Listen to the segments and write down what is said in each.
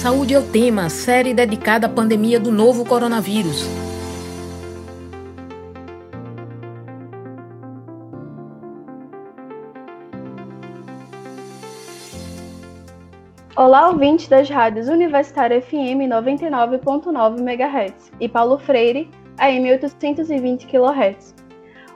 Saúde é o tema, série dedicada à pandemia do novo coronavírus. Olá, ouvintes das rádios Universitária FM 99.9 MHz e Paulo Freire, AM 820 kHz.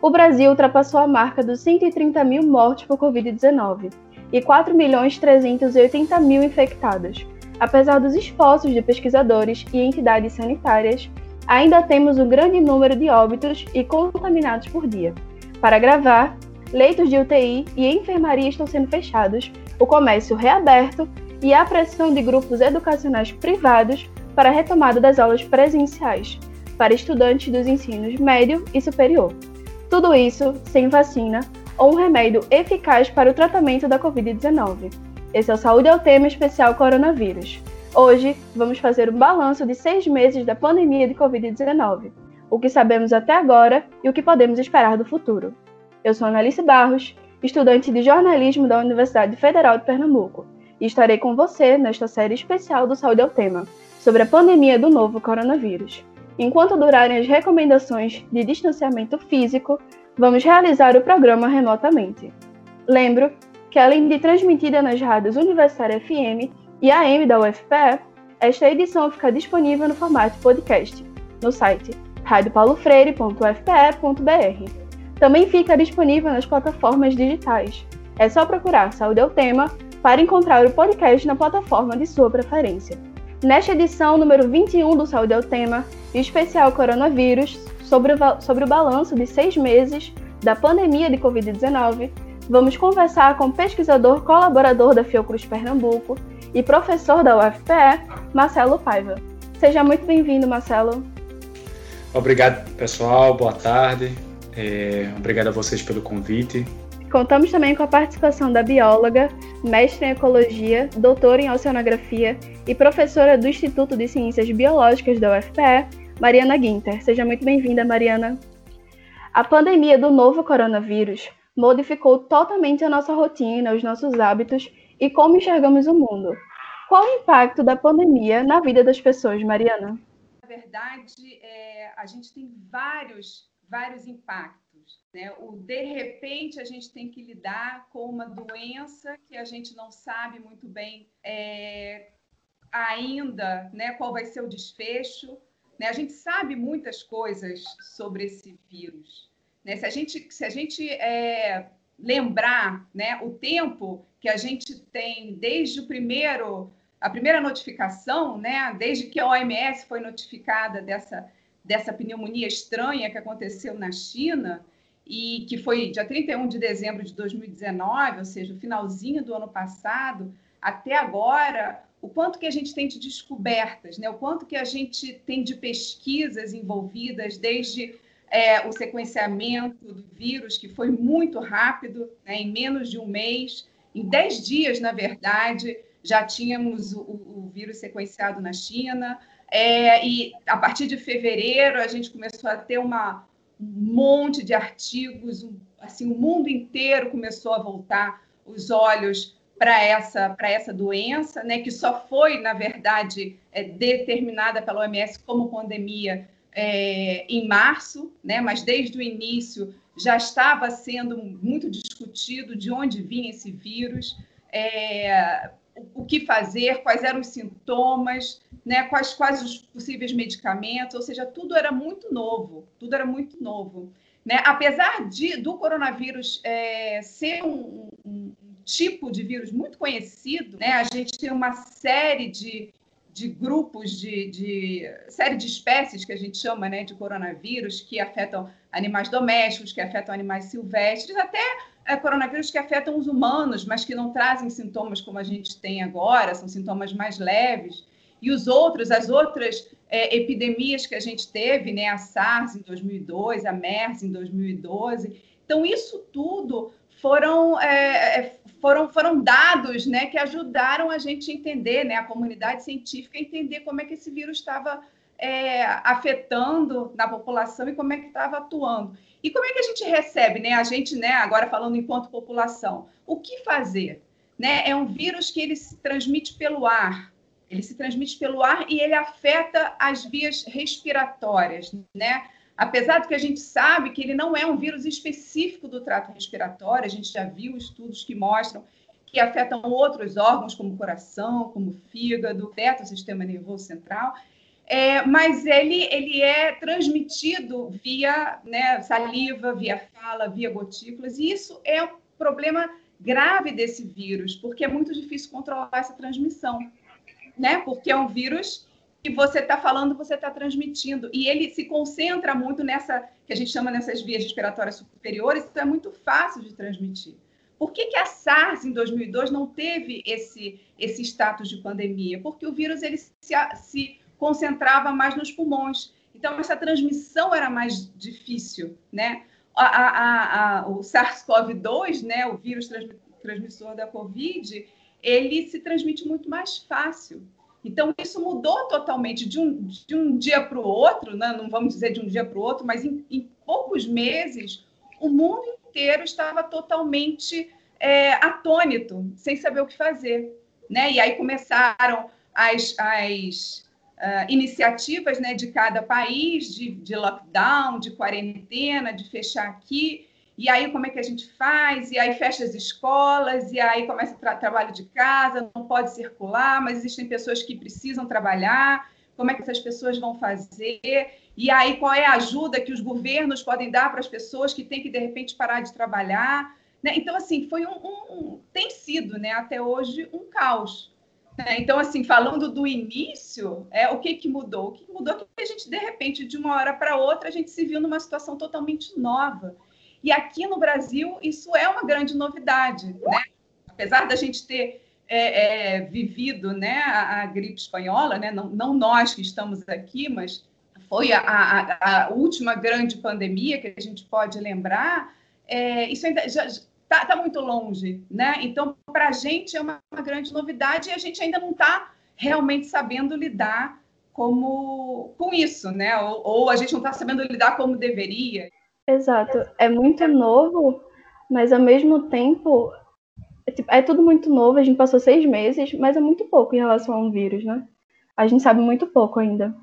O Brasil ultrapassou a marca dos 130 mil mortes por Covid-19 e 4 milhões 380 mil infectados. Apesar dos esforços de pesquisadores e entidades sanitárias, ainda temos um grande número de óbitos e contaminados por dia. Para gravar, leitos de UTI e enfermaria estão sendo fechados, o comércio reaberto e a pressão de grupos educacionais privados para a retomada das aulas presenciais para estudantes dos ensinos médio e superior. Tudo isso sem vacina ou um remédio eficaz para o tratamento da Covid-19. Esse é o Saúde ao Tema Especial Coronavírus. Hoje vamos fazer um balanço de seis meses da pandemia de Covid-19, o que sabemos até agora e o que podemos esperar do futuro. Eu sou Analice Barros, estudante de jornalismo da Universidade Federal de Pernambuco e estarei com você nesta série especial do Saúde ao Tema, sobre a pandemia do novo coronavírus. Enquanto durarem as recomendações de distanciamento físico, vamos realizar o programa remotamente. Lembro que, além de transmitida nas rádios Universitária FM e AM da UFPE, esta edição fica disponível no formato podcast, no site radiopaulofreire.ufpe.br. Também fica disponível nas plataformas digitais. É só procurar Saúde ao Tema para encontrar o podcast na plataforma de sua preferência. Nesta edição número 21 do Saúde ao Tema, especial Coronavírus, sobre o, sobre o balanço de seis meses da pandemia de Covid-19, vamos conversar com o pesquisador colaborador da Fiocruz Pernambuco e professor da UFPE, Marcelo Paiva. Seja muito bem-vindo, Marcelo. Obrigado, pessoal. Boa tarde. É, obrigado a vocês pelo convite. Contamos também com a participação da bióloga, mestre em ecologia, doutora em oceanografia e professora do Instituto de Ciências Biológicas da UFPE, Mariana Guinter. Seja muito bem-vinda, Mariana. A pandemia do novo coronavírus modificou totalmente a nossa rotina, os nossos hábitos e como enxergamos o mundo. Qual o impacto da pandemia na vida das pessoas, Mariana? Na verdade, é, a gente tem vários, vários impactos. Né? O de repente a gente tem que lidar com uma doença que a gente não sabe muito bem é, ainda, né? Qual vai ser o desfecho? Né? A gente sabe muitas coisas sobre esse vírus. Né? Se a gente, se a gente é, lembrar, né, o tempo que a gente tem desde o primeiro a primeira notificação, né, desde que a OMS foi notificada dessa, dessa pneumonia estranha que aconteceu na China, e que foi dia 31 de dezembro de 2019, ou seja, o finalzinho do ano passado, até agora, o quanto que a gente tem de descobertas, né? o quanto que a gente tem de pesquisas envolvidas, desde é, o sequenciamento do vírus, que foi muito rápido, né? em menos de um mês, em dez dias, na verdade, já tínhamos o, o vírus sequenciado na China, é, e a partir de fevereiro a gente começou a ter uma, um monte de artigos, um, assim, o mundo inteiro começou a voltar os olhos para essa, para essa doença, né, que só foi, na verdade, é, determinada pela OMS como pandemia é, em março, né, mas desde o início já estava sendo muito discutido de onde vinha esse vírus, é, o que fazer, quais eram os sintomas, né, quais, quais os possíveis medicamentos, ou seja, tudo era muito novo, tudo era muito novo. Né? Apesar de, do coronavírus é, ser um, um, tipo de vírus muito conhecido, né? a gente tem uma série de, de grupos, de, de série de espécies que a gente chama né, de coronavírus, que afetam animais domésticos, que afetam animais silvestres, até é, coronavírus que afetam os humanos, mas que não trazem sintomas como a gente tem agora, são sintomas mais leves. E os outros, as outras é, epidemias que a gente teve, né, a SARS em 2002, a MERS em 2012. Então, isso tudo foram, é, é, foram, foram dados né, que ajudaram a gente a entender, né, a comunidade científica a entender como é que esse vírus estava é, afetando na população e como é que estava atuando. E como é que a gente recebe, né? A gente, né, agora falando enquanto população, o que fazer? Né? É um vírus que ele se transmite pelo ar. Ele se transmite pelo ar e ele afeta as vias respiratórias, né? Apesar de que a gente sabe que ele não é um vírus específico do trato respiratório, a gente já viu estudos que mostram que afetam outros órgãos, como coração, como o fígado, afeta o sistema nervoso central. É, mas ele, ele é transmitido via né, saliva, via fala, via gotículas, e isso é um problema grave desse vírus, porque é muito difícil controlar essa transmissão, né? Porque é um vírus que você está falando, você está transmitindo, e ele se concentra muito nessa, que a gente chama nessas vias respiratórias superiores, então é muito fácil de transmitir. Por que, que a SARS, em 2002, não teve esse, esse status de pandemia? Porque o vírus ele se, se concentrava mais nos pulmões. Então, essa transmissão era mais difícil, né? A, a, a, o SARS-CoV-2, né, o vírus transmissor da Covid, ele se transmite muito mais fácil. Então, isso mudou totalmente de um, de um dia para o outro, né? não vamos dizer de um dia para o outro, mas em, em, poucos meses, o mundo inteiro estava totalmente é, atônito, sem saber o que fazer. Né? E aí começaram as, as uh, iniciativas né, de cada país, de, de lockdown, de quarentena, de fechar aqui. E aí, como é que a gente faz? E aí, fecha as escolas, e aí começa o tra trabalho de casa, não pode circular, mas existem pessoas que precisam trabalhar. Como é que essas pessoas vão fazer? E aí, qual é a ajuda que os governos podem dar para as pessoas que têm que, de repente, parar de trabalhar? Né? Então, assim, foi um, um, um, tem sido, né, até hoje, um caos. Né? Então, assim, falando do início, é, o que, que mudou? O que mudou é que a gente, de repente, de uma hora para outra, a gente se viu numa situação totalmente nova. E aqui no Brasil, isso é uma grande novidade. Né? Apesar da gente ter é, é, vivido né, a, a, gripe espanhola, né? não, não, nós que estamos aqui, mas foi a, a, a, última grande pandemia que a gente pode lembrar, é, isso ainda está tá muito longe, né? Então, para a gente é uma, uma, grande novidade e a gente ainda não está realmente sabendo lidar como com isso, né? Ou, ou a gente não está sabendo lidar como deveria. Exato. É muito novo, mas ao mesmo tempo é, tipo, é tudo muito novo. A gente passou seis meses, mas é muito pouco em relação a um vírus, né? A gente sabe muito pouco ainda.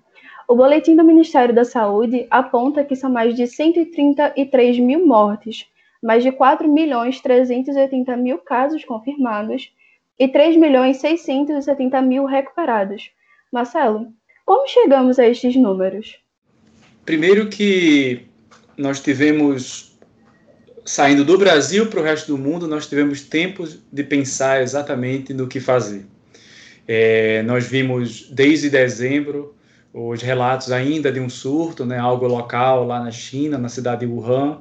O boletim do Ministério da Saúde aponta que são mais de 133 mil mortes mais de 4 milhões 380 mil casos confirmados e 3 milhões 670 mil recuperados. Marcelo, como chegamos a estes números? Primeiro que nós tivemos, saindo do Brasil para o resto do mundo, nós tivemos tempo de pensar exatamente no que fazer. É, nós vimos desde dezembro os relatos ainda de um surto, né, algo local lá na China, na cidade de Wuhan,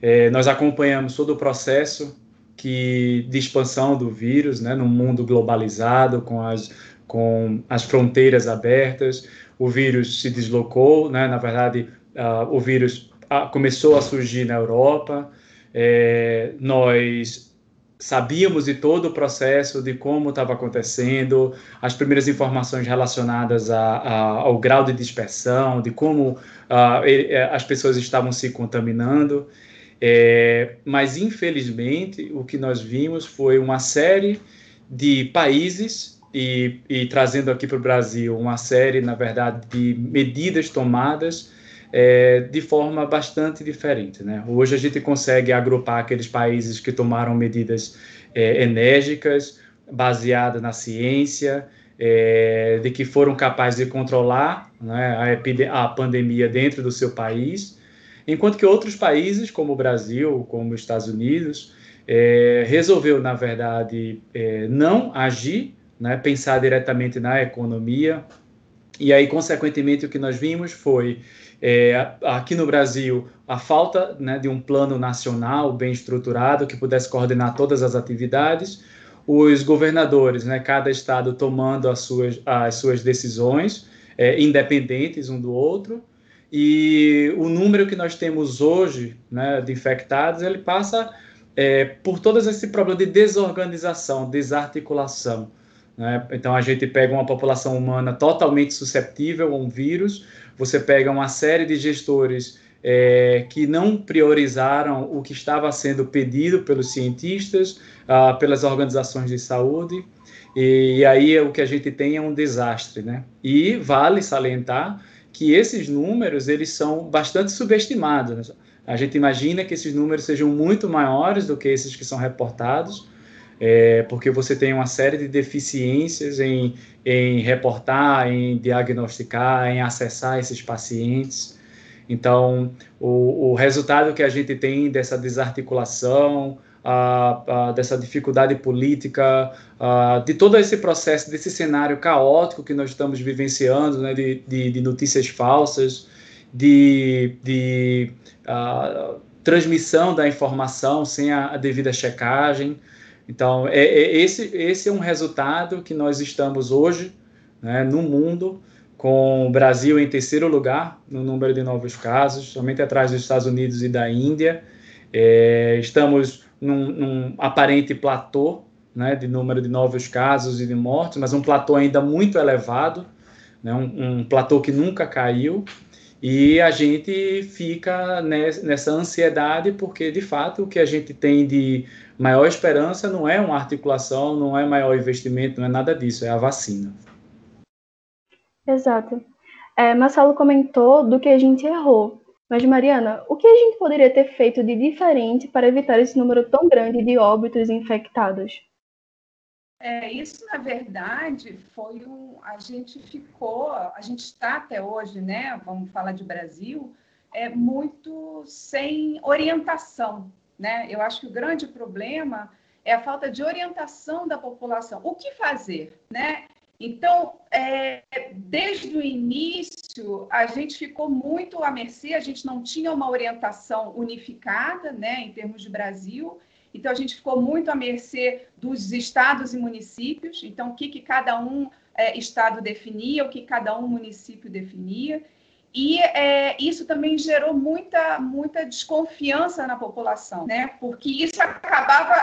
é, nós acompanhamos todo o processo que, de expansão do vírus, né, no mundo globalizado, com as, com as fronteiras abertas. O vírus se deslocou, né, na verdade, uh, o vírus uh, começou a surgir na Europa. É, nós sabíamos de todo o processo, de como estava acontecendo, as primeiras informações relacionadas a, a, ao grau de dispersão, de como uh, as pessoas estavam se contaminando. É, mas, infelizmente, o que nós vimos foi uma série de países, e, e trazendo aqui para o Brasil, uma série, na verdade, de medidas tomadas é, de forma bastante diferente. Né? Hoje a gente consegue agrupar aqueles países que tomaram medidas é, enérgicas, baseadas na ciência, é, de que foram capazes de controlar né, a, a pandemia dentro do seu país Enquanto que outros países, como o Brasil, como os Estados Unidos, é, resolveu, na verdade, é, não agir, né, pensar diretamente na economia. E aí, consequentemente, o que nós vimos foi, é, aqui no Brasil, a falta né, de um plano nacional bem estruturado que pudesse coordenar todas as atividades, os governadores, né, cada estado tomando as suas, as suas decisões, é, independentes um do outro, e o número que nós temos hoje né, de infectados, ele passa é, por todo esse problema de desorganização, desarticulação. Né? Então, a gente pega uma população humana totalmente susceptível a um vírus, você pega uma série de gestores é, que não priorizaram o que estava sendo pedido pelos cientistas, ah, pelas organizações de saúde, e aí o que a gente tem é um desastre, né? E vale salientar que esses números eles são bastante subestimados. Né? A gente imagina que esses números sejam muito maiores do que esses que são reportados, é, porque você tem uma série de deficiências em, em reportar, em diagnosticar, em acessar esses pacientes. Então, o, o resultado que a gente tem dessa desarticulação, a, a, dessa dificuldade política, a, de todo esse processo, desse cenário caótico que nós estamos vivenciando, né, de, de, de notícias falsas, de, de transmissão da informação sem a, devida checagem. Então, é, é, esse, esse é um resultado que nós estamos hoje né, no mundo, com o Brasil em terceiro lugar no número de novos casos, somente atrás dos Estados Unidos e da Índia. É, estamos num, num aparente platô né, de número de novos casos e de mortes, mas um platô ainda muito elevado, né, um, um platô que nunca caiu, e a gente fica nessa ansiedade porque, de fato, o que a gente tem de maior esperança não é uma articulação, não é maior investimento, não é nada disso, é a vacina. Exato. É, Marcelo comentou do que a gente errou. Mas, Mariana, o que a gente poderia ter feito de diferente para evitar esse número tão grande de óbitos infectados? É, isso, na verdade, foi um. A gente ficou, a gente está até hoje, né? Vamos falar de Brasil, é muito sem orientação, né? Eu acho que o grande problema é a falta de orientação da população. O que fazer, né? Então, é, desde o início, a gente ficou muito à mercê, a gente não tinha uma orientação unificada, né, em termos de Brasil, então a gente ficou muito à mercê dos estados e municípios, então o que, que cada um é, estado definia, o que cada um município definia, e é, isso também gerou muita, muita desconfiança na população, né? Porque isso acabava,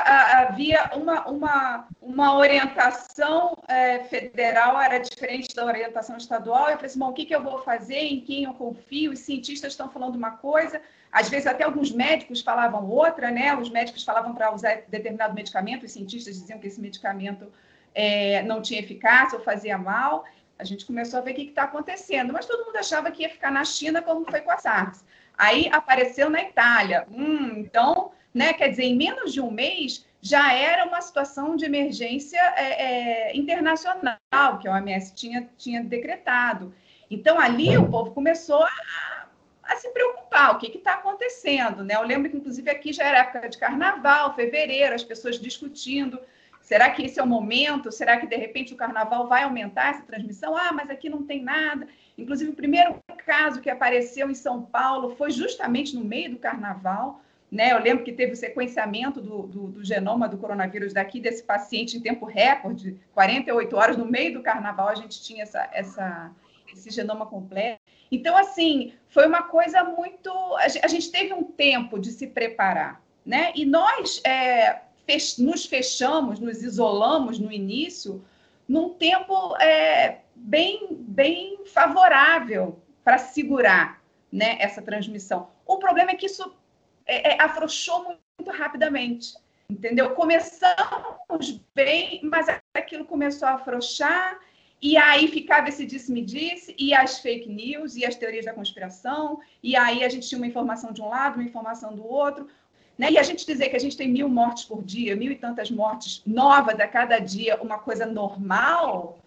havia uma, uma, uma orientação é, federal, era diferente da orientação estadual. Eu falei assim, bom, o que, que eu vou fazer, em quem eu confio? Os cientistas estão falando uma coisa, às vezes até alguns médicos falavam outra, né? Os médicos falavam para usar determinado medicamento, os cientistas diziam que esse medicamento é, não tinha eficácia ou fazia mal a gente começou a ver o que está acontecendo, mas todo mundo achava que ia ficar na China, como foi com a SARS. Aí apareceu na Itália. Hum, então, né, quer dizer, em menos de um mês já era uma situação de emergência é, é, internacional que a OMS tinha, tinha decretado. Então, ali o povo começou a, a se preocupar, o que está acontecendo, né? Eu lembro que, inclusive, aqui já era época de carnaval, fevereiro, as pessoas discutindo Será que esse é o momento? Será que de repente o carnaval vai aumentar essa transmissão? Ah, mas aqui não tem nada. Inclusive, o primeiro caso que apareceu em São Paulo foi justamente no meio do carnaval. Né? Eu lembro que teve o sequenciamento do, do, do genoma do coronavírus daqui, desse paciente em tempo recorde, 48 horas, no meio do carnaval, a gente tinha essa, essa, esse genoma completo. Então, assim, foi uma coisa muito. A gente teve um tempo de se preparar. Né? E nós, é, nos fechamos, nos isolamos no início, num tempo é, bem, bem favorável para segurar né, essa transmissão. O problema é que isso é, é, afrouxou muito rapidamente, entendeu? Começamos bem, mas aquilo começou a afrouxar, e aí ficava esse disse-me-disse, -disse, e as fake news, e as teorias da conspiração, e aí a gente tinha uma informação de um lado, uma informação do outro. Né? E a gente dizer que a gente tem mil mortes por dia, mil e tantas mortes novas a cada dia, uma coisa normal,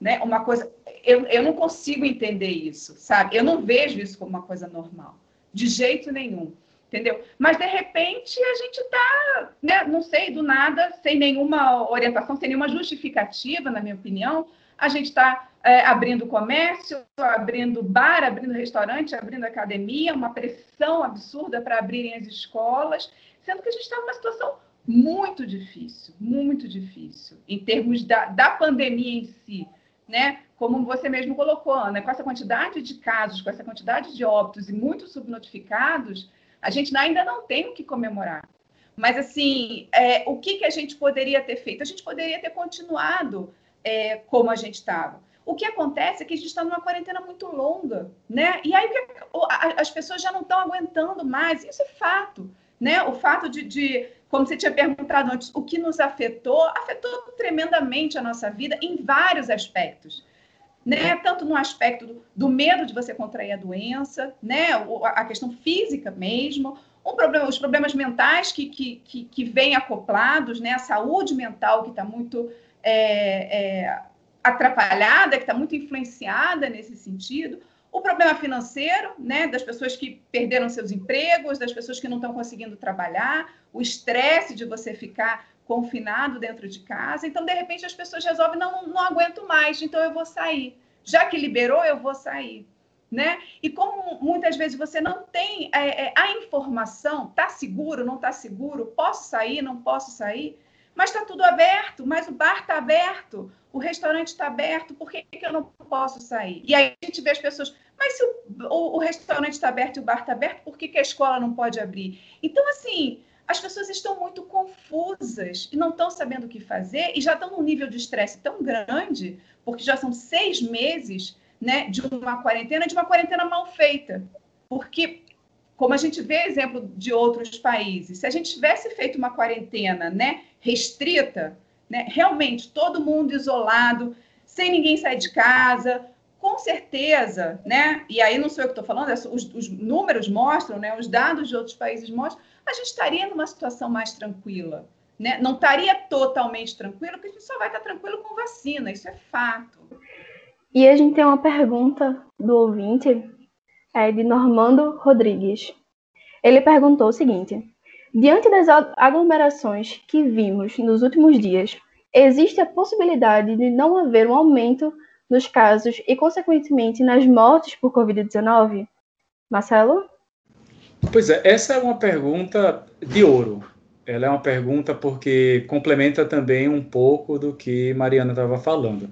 né? uma coisa. Eu, eu não consigo entender isso, sabe? Eu não vejo isso como uma coisa normal, de jeito nenhum. Entendeu? Mas de repente a gente está, né, não sei, do nada, sem nenhuma orientação, sem nenhuma justificativa, na minha opinião, a gente está é, abrindo comércio, abrindo bar, abrindo restaurante, abrindo academia, uma pressão absurda para abrirem as escolas, sendo que a gente está numa situação muito difícil, muito difícil, em termos da, da pandemia em si, né? Como você mesmo colocou, Ana, com essa quantidade de casos, com essa quantidade de óbitos e muitos subnotificados, a gente ainda não tem o que comemorar. Mas, assim, é, o que, que a gente poderia ter feito? A gente poderia ter continuado é, como a gente estava. O que acontece é que a gente está numa quarentena muito longa, né? E aí as pessoas já não estão aguentando mais, isso é fato, né? O fato de, de como você tinha perguntado antes, o que nos afetou, afetou tremendamente a nossa vida em vários aspectos. Né? Tanto no aspecto do, do medo de você contrair a doença, né? a questão física mesmo, um problema, os problemas mentais que, que, que, que vêm acoplados, né? a saúde mental que está muito é, é, atrapalhada, que está muito influenciada nesse sentido, o problema financeiro, né, das pessoas que perderam seus empregos, das pessoas que não estão conseguindo trabalhar, o estresse de você ficar confinado dentro de casa. Então, de repente, as pessoas resolvem, não, não aguento mais, então eu vou sair. Já que liberou, eu vou sair. Né? E como muitas vezes você não tem é, é, a informação, tá seguro, não tá seguro, posso sair, não posso sair, mas está tudo aberto, mas o bar está aberto, o restaurante está aberto, por que, que eu não posso sair? E aí a gente vê as pessoas, mas se o, o, o restaurante está aberto e o bar está aberto, por que, que a escola não pode abrir? Então, assim, as pessoas estão muito confusas e não estão sabendo o que fazer e já estão num nível de estresse tão grande, porque já são seis meses né, de uma quarentena, de uma quarentena mal feita. Porque, como a gente vê exemplo de outros países, se a gente tivesse feito uma quarentena né, restrita, né? Realmente, todo mundo isolado, sem ninguém sair de casa, com certeza, né? E aí não sou eu que estou falando, os, os, números mostram, né? Os dados de outros países mostram, a gente estaria numa situação mais tranquila, né? Não estaria totalmente tranquilo, porque a gente só vai estar tranquilo com vacina, isso é fato. E a gente tem uma pergunta do ouvinte, é de Normando Rodrigues. Ele perguntou o seguinte: Diante das aglomerações que vimos nos últimos dias, existe a possibilidade de não haver um aumento nos casos e, consequentemente, nas mortes por Covid-19? Marcelo? Pois é, essa é uma pergunta de ouro. Ela é uma pergunta porque complementa também um pouco do que Mariana estava falando.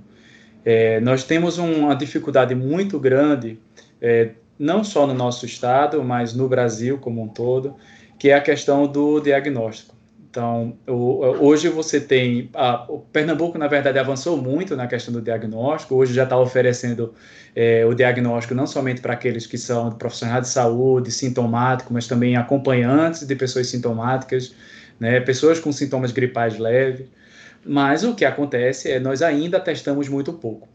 É, nós temos uma dificuldade muito grande, é, não só no nosso estado, mas no Brasil como um todo, que é a questão do diagnóstico. Então, hoje você tem. A, o Pernambuco, na verdade, avançou muito na questão do diagnóstico. Hoje já está oferecendo é, o diagnóstico não somente para aqueles que são profissionais de saúde, sintomáticos, mas também acompanhantes de pessoas sintomáticas, né, pessoas com sintomas gripais leves. Mas o que acontece é nós ainda testamos muito pouco.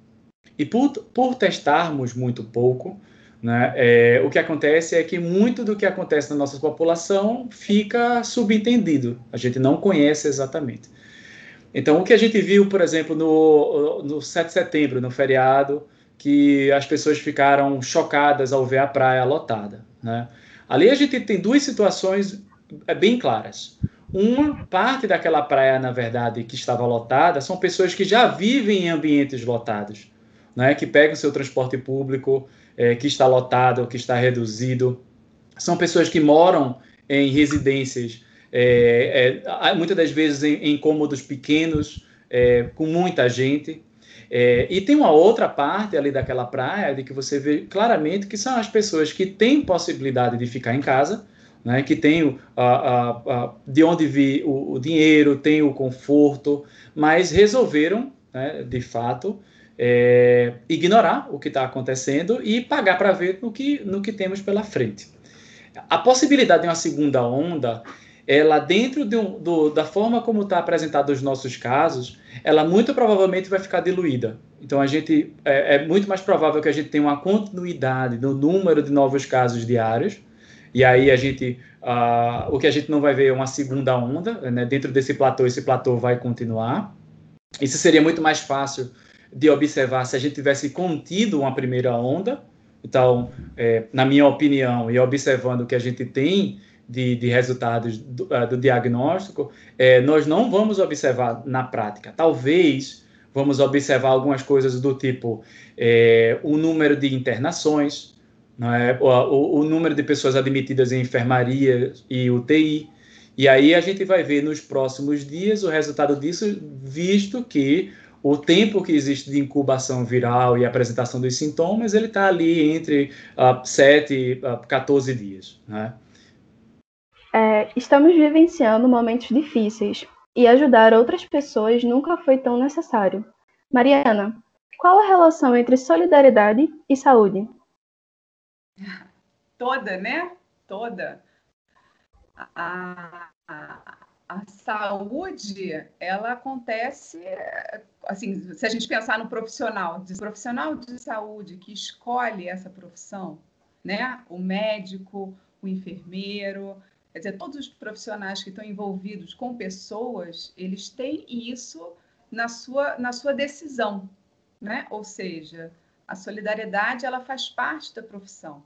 E por, por testarmos muito pouco, né? É, o que acontece é que muito do que acontece na nossa população fica subentendido, a gente não conhece exatamente. Então, o que a gente viu, por exemplo, no, no 7 de setembro, no feriado, que as pessoas ficaram chocadas ao ver a praia lotada. Né? Ali a gente tem duas situações é, bem claras. Uma parte daquela praia, na verdade, que estava lotada, são pessoas que já vivem em ambientes lotados, né? que pegam seu transporte público, é, que está lotado, que está reduzido. São pessoas que moram em residências, é, é, muitas das vezes em, em cômodos pequenos, é, com muita gente. É, e tem uma outra parte ali daquela praia de que você vê claramente que são as pessoas que têm possibilidade de ficar em casa, né, que a, de onde vir o, o, dinheiro, tem o conforto, mas resolveram, né, de fato, é, ignorar o que está acontecendo e pagar para ver no que, no que temos pela frente. A possibilidade de uma segunda onda, ela dentro de um, do, da forma como está apresentado os nossos casos, ela muito provavelmente vai ficar diluída. Então a gente é, é muito mais provável que a gente tenha uma continuidade no número de novos casos diários. E aí a gente, uh, o que a gente não vai ver é uma segunda onda, né? dentro desse platô, esse platô vai continuar. Isso seria muito mais fácil de observar se a gente tivesse contido uma primeira onda. Então, é, na minha opinião, e observando o que a gente tem de, de resultados do, uh, do diagnóstico, é, nós não vamos observar na prática. Talvez vamos observar algumas coisas do tipo é, o número de internações, é? o, o número de pessoas admitidas em enfermaria e UTI. E aí a gente vai ver nos próximos dias o resultado disso, visto que o tempo que existe de incubação viral e apresentação dos sintomas, ele está ali entre uh, 7 e uh, 14 dias. Né? É, estamos vivenciando momentos difíceis e ajudar outras pessoas nunca foi tão necessário. Mariana, qual a relação entre solidariedade e saúde? Toda, né? Toda. A, a, a saúde, ela acontece, assim, se a gente pensar no profissional, de profissional de saúde que escolhe essa profissão, né? O médico, o enfermeiro, quer dizer, todos os profissionais que estão envolvidos com pessoas, eles têm isso na sua, na sua decisão, né? Ou seja, a solidariedade ela faz parte da profissão.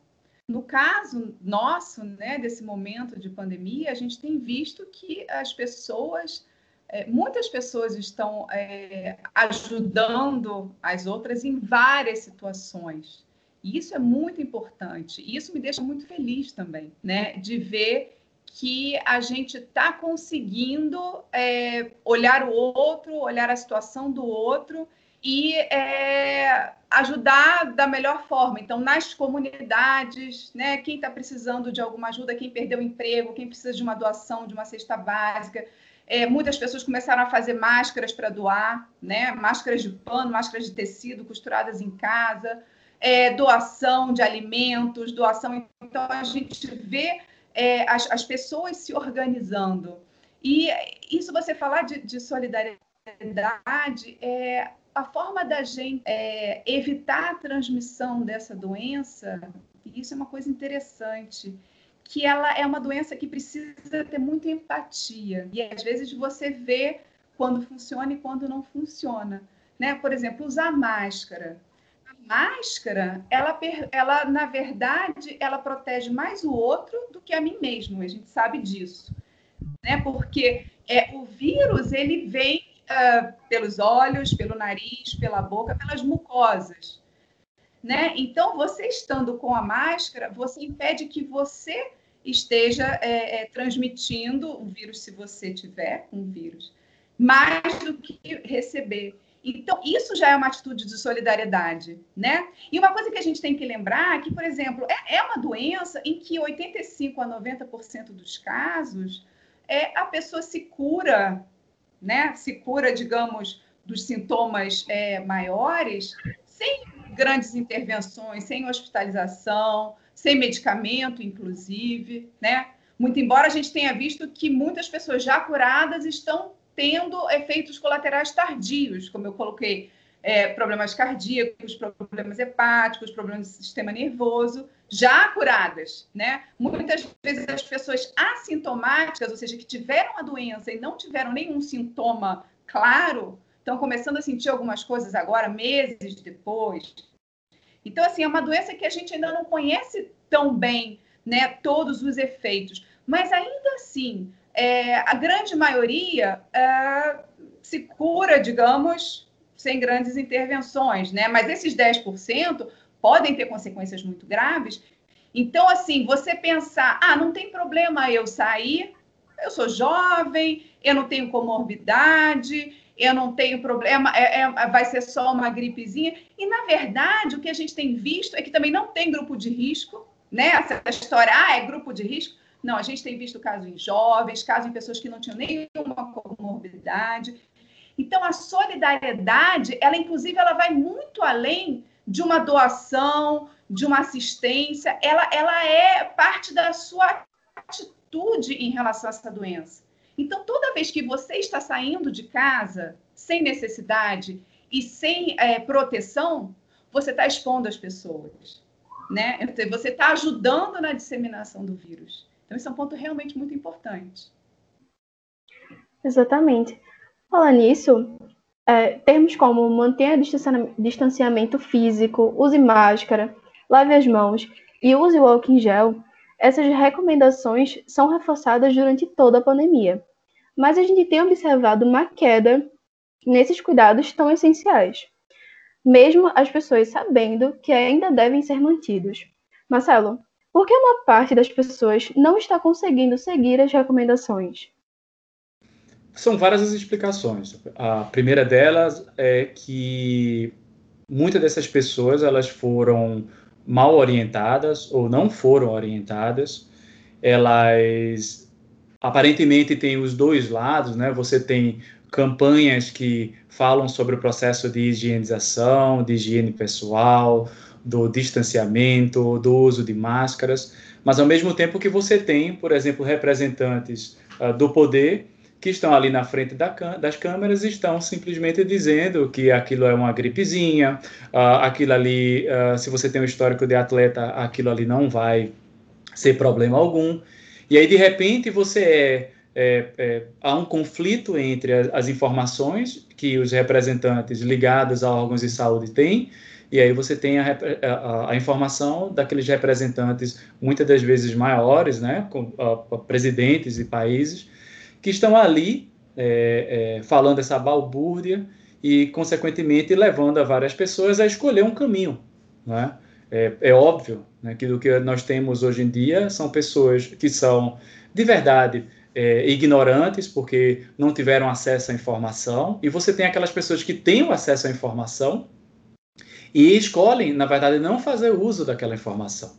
No caso nosso, né, desse momento de pandemia, a gente tem visto que as pessoas, é, muitas pessoas estão é, ajudando as outras em várias situações. E isso é muito importante. E isso me deixa muito feliz também, né, de ver que a gente está conseguindo é, olhar o outro, olhar a situação do outro e é, ajudar da melhor forma. Então, nas comunidades, né, quem está precisando de alguma ajuda, quem perdeu o emprego, quem precisa de uma doação, de uma cesta básica. É, muitas pessoas começaram a fazer máscaras para doar, né, máscaras de pano, máscaras de tecido costuradas em casa, é, doação de alimentos, doação. Então, a gente vê é, as, as pessoas se organizando. E isso você falar de, de solidariedade é a forma da gente é, evitar a transmissão dessa doença, isso é uma coisa interessante, que ela é uma doença que precisa ter muita empatia. E às vezes você vê quando funciona e quando não funciona. Né? Por exemplo, usar máscara. A máscara, ela, ela, na verdade, ela protege mais o outro do que a mim mesmo. A gente sabe disso. Né? Porque é, o vírus, ele vem uh, pelos olhos, pelo nariz, pela boca, pelas mucosas. Né? Então, você estando com a máscara, você impede que você esteja é, é, transmitindo o vírus, se você tiver um vírus, mais do que receber. Então, isso já é uma atitude de solidariedade, né? E uma coisa que a gente tem que lembrar é que, por exemplo, é, é uma doença em que 85 a 90% dos casos é, a pessoa se cura né, se cura, digamos, dos sintomas é, maiores, sem grandes intervenções, sem hospitalização, sem medicamento, inclusive, né? Muito embora a gente tenha visto que muitas pessoas já curadas estão tendo efeitos colaterais tardios, como eu coloquei, é, problemas cardíacos, problemas hepáticos, problemas do sistema nervoso, já curadas, né? Muitas vezes as pessoas assintomáticas, ou seja, que tiveram a doença e não tiveram nenhum sintoma claro, estão começando a sentir algumas coisas agora, meses depois. Então, assim, é uma doença que a gente ainda não conhece tão bem, né? Todos os efeitos, mas ainda assim, é, a grande maioria é, se cura, digamos, sem grandes intervenções, né? Mas esses 10% podem ter consequências muito graves. Então, assim, você pensar, ah, não tem problema eu sair, eu sou jovem, eu não tenho comorbidade, eu não tenho problema, é, é, vai ser só uma gripezinha. E, na verdade, o que a gente tem visto é que também não tem grupo de risco, né? Essa história, ah, é grupo de risco. Não, a gente tem visto casos em jovens, casos em pessoas que não tinham nenhuma comorbidade. Então, a solidariedade, ela inclusive, ela vai muito além de uma doação, de uma assistência, ela, ela é parte da sua atitude em relação a essa doença. Então, toda vez que você está saindo de casa sem necessidade e sem é, proteção, você está expondo as pessoas, né? Você está ajudando na disseminação do vírus. Então, esse é um ponto realmente muito importante. Exatamente. Falando nisso, é, termos como mantenha distanciamento físico, use máscara, lave as mãos e use o álcool em gel, essas recomendações são reforçadas durante toda a pandemia. Mas a gente tem observado uma queda nesses cuidados tão essenciais, mesmo as pessoas sabendo que ainda devem ser mantidos. Marcelo, por que uma parte das pessoas não está conseguindo seguir as recomendações? São várias as explicações. A primeira delas é que muitas dessas pessoas elas foram mal orientadas ou não foram orientadas. Elas aparentemente têm os dois lados, né? Você tem campanhas que falam sobre o processo de higienização, de higiene pessoal, do distanciamento, do uso de máscaras, mas ao mesmo tempo que você tem, por exemplo, representantes uh, do poder que estão ali na frente da, das câmeras estão simplesmente dizendo que aquilo é uma gripezinha, uh, aquilo ali, uh, se você tem um histórico de atleta, aquilo ali não vai ser problema algum. E aí, de repente, você é, é, é há um conflito entre as, as informações que os representantes ligados a órgãos de saúde têm e aí você tem a, a, a, informação daqueles representantes, muitas das vezes maiores, né, com, a, presidentes de países, que estão ali é, é, falando essa balbúrdia e, consequentemente, levando a várias pessoas a escolher um caminho. Né? É, é óbvio né, que o que nós temos hoje em dia são pessoas que são, de verdade, é, ignorantes, porque não tiveram acesso à informação, e você tem aquelas pessoas que têm acesso à informação e escolhem, na verdade, não fazer uso daquela informação.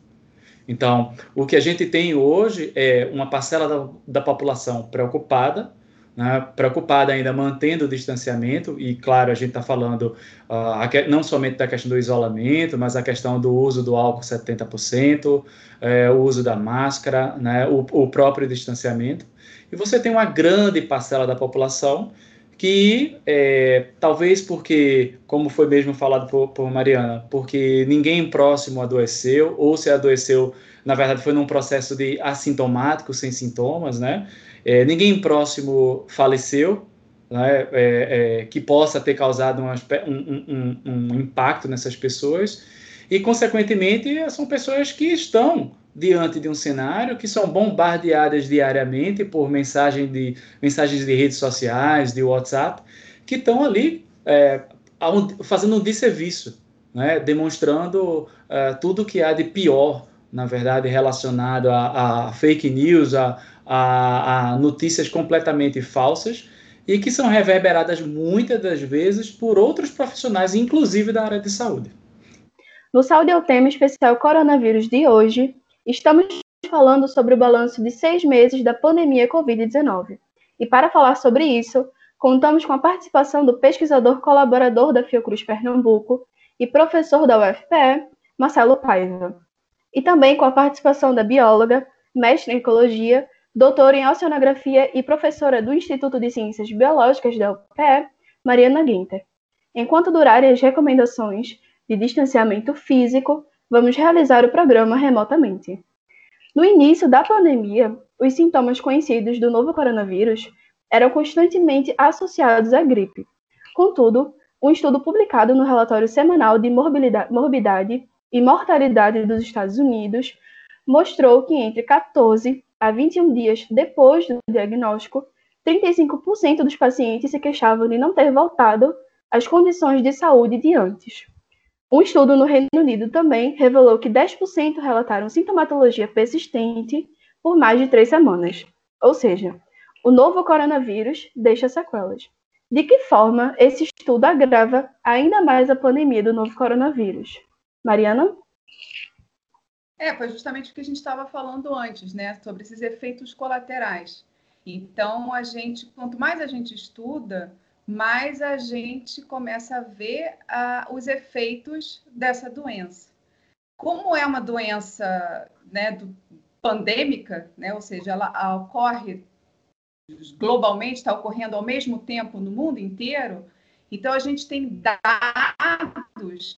Então, o que a gente tem hoje é uma parcela da, da população preocupada, né, preocupada ainda mantendo o distanciamento, e claro, a gente está falando uh, não somente da questão do isolamento, mas a questão do uso do álcool 70%, é, o uso da máscara, né, o, o próprio distanciamento. E você tem uma grande parcela da população que é, talvez porque, como foi mesmo falado por, por, Mariana, porque ninguém próximo adoeceu, ou se adoeceu, na verdade foi num processo de assintomático, sem sintomas, né? É, ninguém próximo faleceu, né? É, é que possa ter causado um, um, um, um impacto nessas pessoas, e, consequentemente, são pessoas que estão diante de um cenário que são bombardeadas diariamente por mensagem de, mensagens de redes sociais, de WhatsApp, que estão ali é, fazendo um desserviço, né? demonstrando é, tudo que há de pior, na verdade, relacionado a, a fake news, a, a, a notícias completamente falsas e que são reverberadas muitas das vezes por outros profissionais, inclusive da área de saúde. No Saúde é o tema especial Coronavírus de hoje, Estamos falando sobre o balanço de seis meses da pandemia Covid-19. E para falar sobre isso, contamos com a participação do pesquisador colaborador da Fiocruz Pernambuco e professor da UFPE, Marcelo Paiva. E também com a participação da bióloga, mestre em ecologia, doutora em oceanografia e professora do Instituto de Ciências Biológicas da UFPE, Mariana Guinter. Enquanto durarem as recomendações de distanciamento físico, vamos realizar o programa remotamente. No início da pandemia, os sintomas conhecidos do novo coronavírus eram constantemente associados à gripe. Contudo, um estudo publicado no relatório semanal de morbidade e mortalidade dos Estados Unidos mostrou que entre 14 a 21 dias depois do diagnóstico, 35% dos pacientes se queixavam de não ter voltado às condições de saúde de antes. Um estudo no Reino Unido também revelou que 10% relataram sintomatologia persistente por mais de três semanas. Ou seja, o novo coronavírus deixa sequelas. De que forma esse estudo agrava ainda mais a pandemia do novo coronavírus? Mariana? É, foi justamente o que a gente estava falando antes, né, sobre esses efeitos colaterais. Então, a gente, quanto mais a gente estuda, mais a gente começa a ver uh, os efeitos dessa doença. Como é uma doença né, do, pandêmica, né, ou seja, ela ocorre globalmente, está ocorrendo ao mesmo tempo no mundo inteiro, então a gente tem dados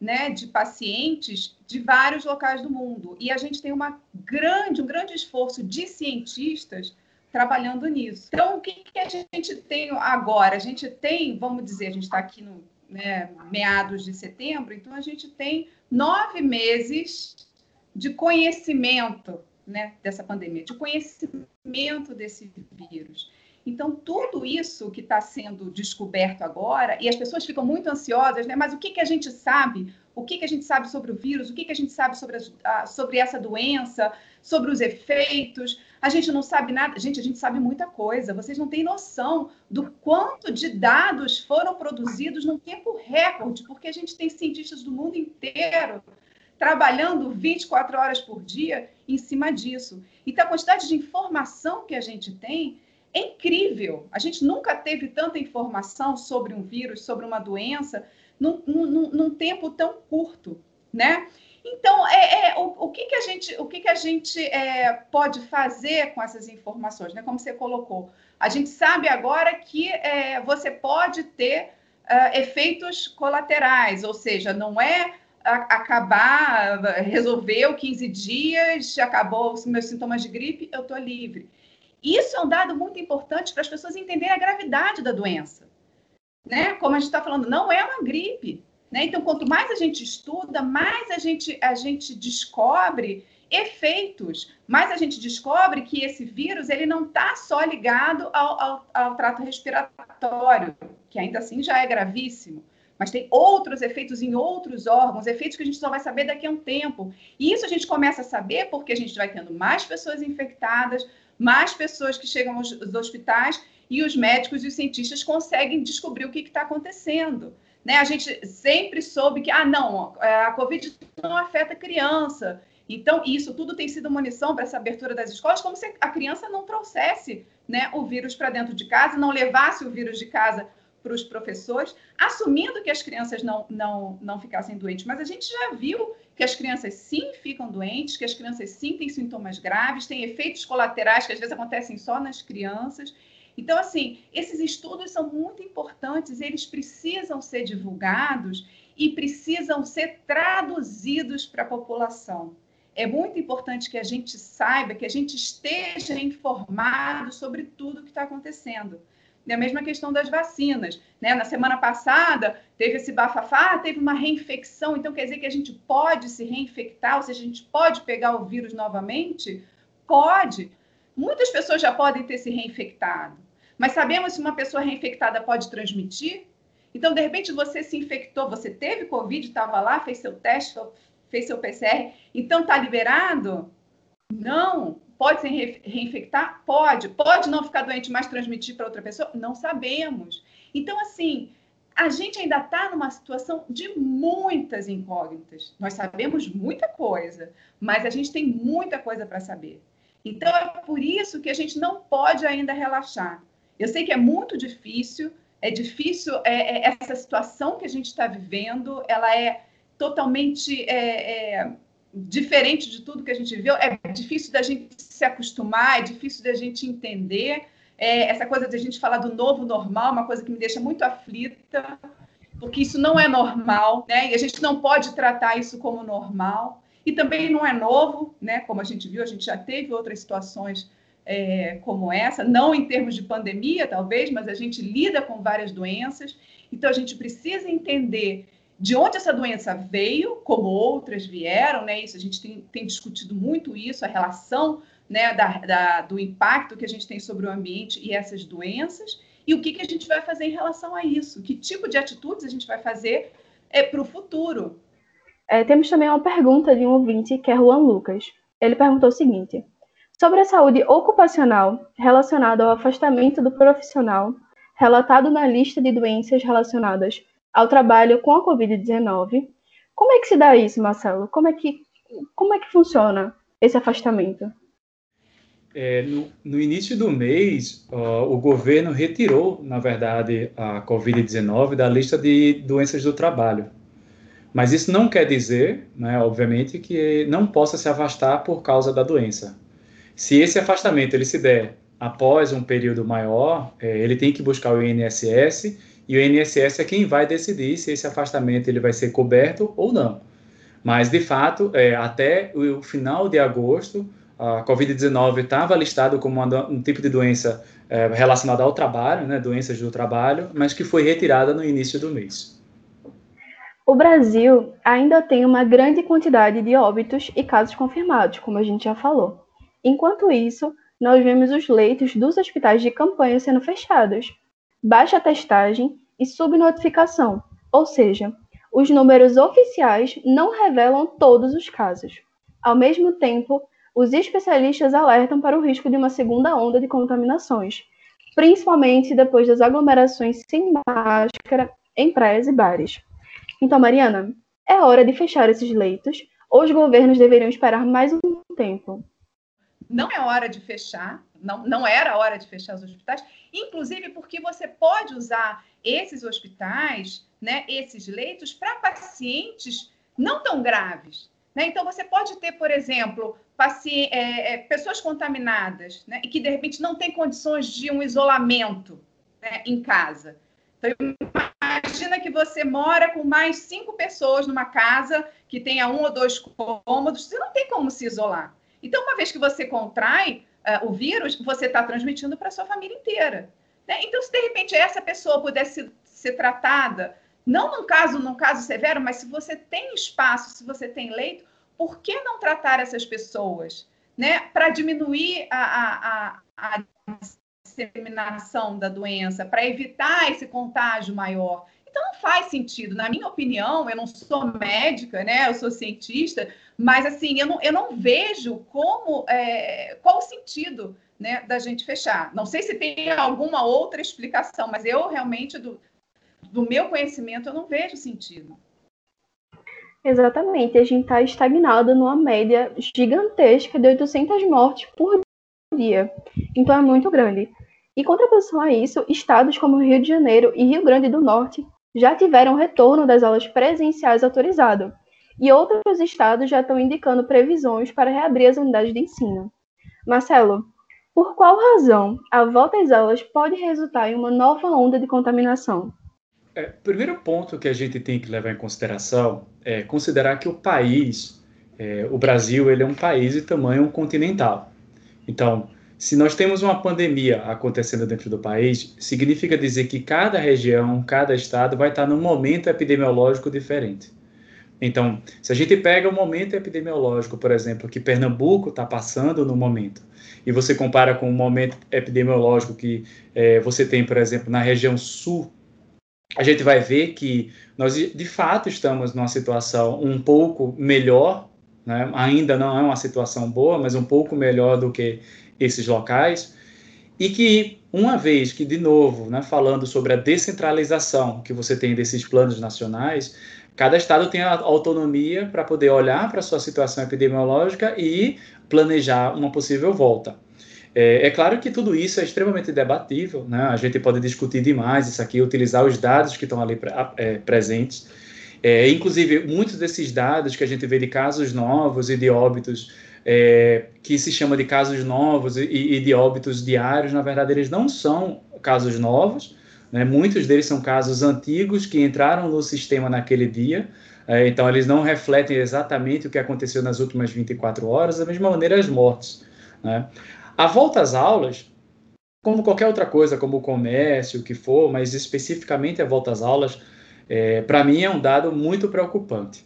né, de pacientes de vários locais do mundo. E a gente tem uma grande, um grande esforço de cientistas trabalhando nisso. Então, o que, que a gente tem agora? A gente tem, vamos dizer, a gente está aqui no né, meados de setembro, então a gente tem nove meses de conhecimento né, dessa pandemia, de conhecimento desse vírus. Então, tudo isso que está sendo descoberto agora, e as pessoas ficam muito ansiosas, né? Mas o que, que a gente sabe? O que, que a gente sabe sobre o vírus? O que, que a gente sabe sobre, a, sobre essa doença? Sobre os efeitos? A gente não sabe nada. Gente, a gente sabe muita coisa. Vocês não têm noção do quanto de dados foram produzidos num tempo recorde, porque a gente tem cientistas do mundo inteiro trabalhando 24 horas por dia em cima disso. Então, a quantidade de informação que a gente tem é incrível. A gente nunca teve tanta informação sobre um vírus, sobre uma doença, num, num, num tempo tão curto, né? Então, é, é o, o, que, que a gente, o que, que a gente é, pode fazer com essas informações, né? Como você colocou, a gente sabe agora que é, você pode ter uh, efeitos colaterais, ou seja, não é acabar, resolveu 15 dias, acabou os meus sintomas de gripe, eu estou livre. Isso é um dado muito importante para as pessoas entenderem a gravidade da doença. Né? Como a gente está falando, não é uma gripe. Né? Então, quanto mais a gente estuda, mais a gente, a gente descobre efeitos, mais a gente descobre que esse vírus ele não está só ligado ao, ao, ao trato respiratório, que ainda assim já é gravíssimo mas tem outros efeitos em outros órgãos, efeitos que a gente só vai saber daqui a um tempo. E isso a gente começa a saber porque a gente vai tendo mais pessoas infectadas, mais pessoas que chegam aos, aos hospitais e os médicos e os cientistas conseguem descobrir o que está acontecendo. Né? A gente sempre soube que, ah, não, a Covid não afeta a criança. Então, isso tudo tem sido munição para essa abertura das escolas, como se a criança não trouxesse né, o vírus para dentro de casa, não levasse o vírus de casa para os professores, assumindo que as crianças não, não, não ficassem doentes. Mas a gente já viu que as crianças sim ficam doentes, que as crianças sim têm sintomas graves, têm efeitos colaterais que às vezes acontecem só nas crianças. Então, assim, esses estudos são muito importantes, eles precisam ser divulgados e precisam ser traduzidos para a população. É muito importante que a gente saiba, que a gente esteja informado sobre tudo o que está acontecendo. E a mesma questão das vacinas. Né? Na semana passada, teve esse bafafá, teve uma reinfecção, então quer dizer que a gente pode se reinfectar, ou seja, a gente pode pegar o vírus novamente? Pode. Muitas pessoas já podem ter se reinfectado, mas sabemos se uma pessoa reinfectada pode transmitir? Então, de repente, você se infectou, você teve Covid, estava lá, fez seu teste, fez seu PCR, então está liberado? Não. Pode se reinfectar? Pode. Pode não ficar doente, mas transmitir para outra pessoa? Não sabemos. Então, assim, a gente ainda está numa situação de muitas incógnitas. Nós sabemos muita coisa, mas a gente tem muita coisa para saber. Então, é por isso que a gente não pode ainda relaxar. Eu sei que é muito difícil, é difícil é, é, essa situação que a gente está vivendo, ela é totalmente é, é diferente de tudo que a gente viu. É difícil da gente se acostumar, é difícil da gente entender. É, essa coisa de a gente falar do novo normal, uma coisa que me deixa muito aflita, porque isso não é normal, né? E a gente não pode tratar isso como normal. E também não é novo, né? Como a gente viu, a gente já teve outras situações é, como essa, não em termos de pandemia, talvez, mas a gente lida com várias doenças. Então, a gente precisa entender de onde essa doença veio, como outras vieram, né? Isso a gente tem, tem discutido muito isso, a relação né, da, da, do impacto que a gente tem sobre o ambiente e essas doenças, e o que, que a gente vai fazer em relação a isso, que tipo de atitudes a gente vai fazer é, para o futuro. É, temos também uma pergunta de um ouvinte, que é Juan Lucas. Ele perguntou o seguinte: sobre a saúde ocupacional relacionada ao afastamento do profissional, relatado na lista de doenças relacionadas ao trabalho com a Covid-19. Como é que se dá isso, Marcelo? Como é que, como é que funciona esse afastamento? É, no, no, início do mês, uh, o governo retirou, na verdade, a Covid-19 da lista de doenças do trabalho. Mas isso não quer dizer, né, obviamente, que não possa se afastar por causa da doença. Se esse afastamento ele se der após um período maior, é, ele tem que buscar o INSS e o INSS é quem vai decidir se esse afastamento ele vai ser coberto ou não. Mas, de fato, é, até o final de agosto, a Covid-19 estava listado como uma, um tipo de doença é, relacionada ao trabalho, né, doenças do trabalho, mas que foi retirada no início do mês. O Brasil ainda tem uma grande quantidade de óbitos e casos confirmados, como a gente já falou. Enquanto isso, nós vemos os leitos dos hospitais de campanha sendo fechados, baixa testagem e subnotificação, ou seja, os números oficiais não revelam todos os casos. Ao mesmo tempo, os especialistas alertam para o risco de uma segunda onda de contaminações, principalmente depois das aglomerações sem máscara em praias e bares. Então, Mariana, é hora de fechar esses leitos ou os governos deveriam esperar mais um tempo? Não é hora de fechar, não, não era hora de fechar os hospitais, inclusive porque você pode usar esses hospitais, né, esses leitos, para pacientes não tão graves. Né? Então, você pode ter, por exemplo, é, é, pessoas contaminadas né? e que, de repente, não têm condições de um isolamento né, em casa. Então, imagina que você mora com mais cinco pessoas numa casa que tenha um ou dois cômodos, você não tem como se isolar. Então, uma vez que você contrai uh, o vírus, você está transmitindo para a sua família inteira. Né? Então, se de repente essa pessoa pudesse ser tratada, não num caso, num caso severo, mas se você tem espaço, se você tem leito, por que não tratar essas pessoas? Né? Para diminuir a, a, a disseminação da doença, para evitar esse contágio maior. Então não faz sentido, na minha opinião, eu não sou médica, né? Eu sou cientista, mas assim, eu não, eu não vejo como é, qual o sentido né, da gente fechar. Não sei se tem alguma outra explicação, mas eu realmente, do, do meu conhecimento, eu não vejo sentido. Exatamente, a gente está estagnado numa média gigantesca de 800 mortes por dia. Então é muito grande. E contraposição a isso, estados como Rio de Janeiro e Rio Grande do Norte já tiveram retorno das aulas presenciais autorizado, e outros estados já estão indicando previsões para reabrir as unidades de ensino. Marcelo, por qual razão a volta às aulas pode resultar em uma nova onda de contaminação? É, primeiro ponto que a gente tem que levar em consideração é considerar que o país, é, o Brasil, ele é um país de tamanho continental. Então, se nós temos uma pandemia acontecendo dentro do país, significa dizer que cada região, cada estado vai estar num momento epidemiológico diferente. Então, se a gente pega o momento epidemiológico, por exemplo, que Pernambuco está passando no momento, e você compara com o momento epidemiológico que é, você tem, por exemplo, na região sul, a gente vai ver que nós, de fato, estamos numa situação um pouco melhor, né? ainda não é uma situação boa, mas um pouco melhor do que esses locais, e que, uma vez que, de novo, né, falando sobre a descentralização que você tem desses planos nacionais, cada estado tem a autonomia para poder olhar para a sua situação epidemiológica e planejar uma possível volta. É, é, claro que tudo isso é extremamente debatível, né? a gente pode discutir demais isso aqui, utilizar os dados que estão ali é, presentes. É, inclusive, muitos desses dados que a gente vê de casos novos e de óbitos é, que se chama de casos novos e, e, de óbitos diários, na verdade, eles não são casos novos, né? muitos deles são casos antigos que entraram no sistema naquele dia, é, então eles não refletem exatamente o que aconteceu nas últimas 24 horas, da mesma maneira as mortes. Né? A volta às aulas, como qualquer outra coisa, como o comércio, o que for, mas especificamente a volta às aulas, é, para mim é um dado muito preocupante.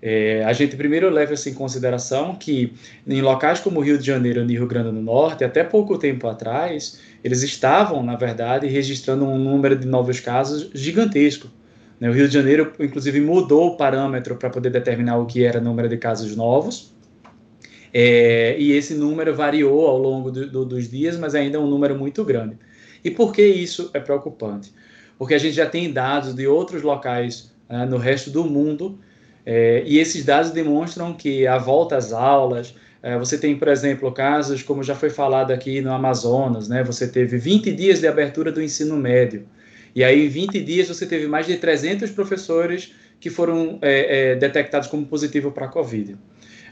É, a gente primeiro leva isso em consideração que em locais como Rio de Janeiro e Rio Grande do Norte, até pouco tempo atrás, eles estavam, na verdade, registrando um número de novos casos gigantesco. Né? O Rio de Janeiro, inclusive, mudou o parâmetro para poder determinar o que era número de casos novos. É, e esse número variou ao longo do, do, dos dias, mas ainda é um número muito grande. E por que isso é preocupante? Porque a gente já tem dados de outros locais né, no resto do mundo é, e esses dados demonstram que a volta às aulas, você tem, por exemplo, casos como já foi falado aqui no Amazonas, né? Você teve 20 dias de abertura do ensino médio. E aí, em 20 dias, você teve mais de 300 professores que foram é, é, detectados como positivo para a Covid.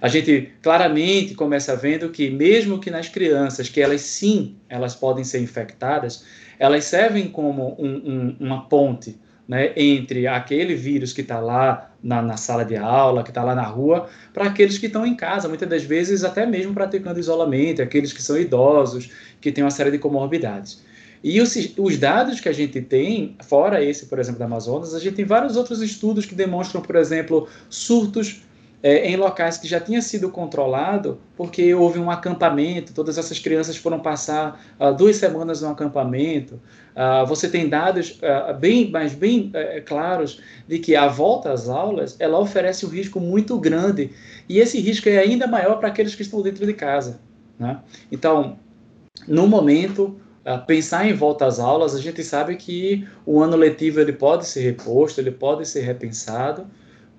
A gente claramente começa vendo que, mesmo que nas crianças, que elas sim, elas podem ser infectadas, elas servem como um, um, uma ponte né, entre aquele vírus que está lá na, na, sala de aula, que está lá na rua, para aqueles que estão em casa, muitas das vezes até mesmo praticando isolamento, aqueles que são idosos, que têm uma série de comorbidades. E os, os, dados que a gente tem, fora esse, por exemplo, da Amazonas, a gente tem vários outros estudos que demonstram, por exemplo, surtos é, em locais que já tinha sido controlado, porque houve um acampamento, todas essas crianças foram passar uh, duas semanas no acampamento. Uh, você tem dados uh, bem, mas bem eh, claros de que a volta às aulas ela oferece um risco muito grande e esse risco é ainda maior para aqueles que estão dentro de casa. Né? Então, no momento pensar em volta às aulas, a gente sabe que o ano letivo ele pode ser reposto, ele pode ser repensado,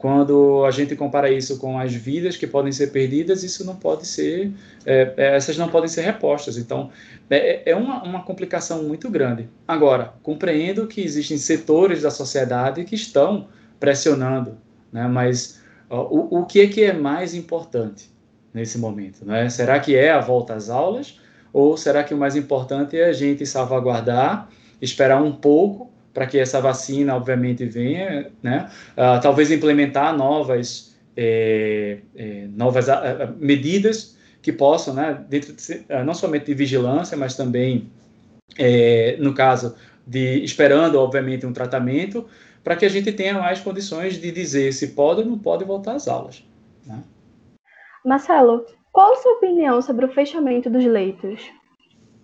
quando a gente compara isso com as vidas que podem ser perdidas, isso não pode ser, é, é essas não podem ser repostas. Então, é, é uma, uma complicação muito grande. Agora, compreendo que existem setores da sociedade que estão pressionando, né? mas o, o que é que é mais importante nesse momento? Não é? Será que é a volta às aulas? Ou será que o mais importante é a gente salvaguardar, esperar um pouco para que essa vacina, obviamente, venha, né? Uh, talvez implementar novas, é, é, novas uh, medidas que possam, né, dentro de, não somente de vigilância, mas também, é, no caso de esperando, obviamente, um tratamento, para que a gente tenha mais condições de dizer se pode ou não pode voltar às aulas. Né? Marcelo, qual a sua opinião sobre o fechamento dos leitos?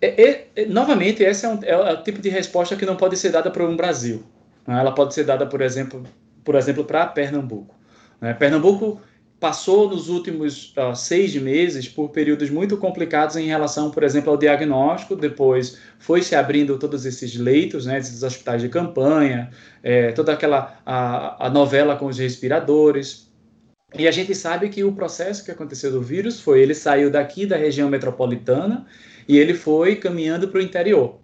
É, é, é, novamente, esse é, um, é, o tipo de resposta que não pode ser dada para um Brasil. Né? Ela pode ser dada, por exemplo, por exemplo, para Pernambuco. Né? Pernambuco passou nos últimos uh, seis meses por períodos muito complicados em relação, por exemplo, ao diagnóstico. Depois foi se abrindo todos esses leitos, né, esses hospitais de campanha, é, toda aquela a, a novela com os respiradores. E a gente sabe que o processo que aconteceu do vírus foi ele saiu daqui da região metropolitana e ele foi caminhando para o interior.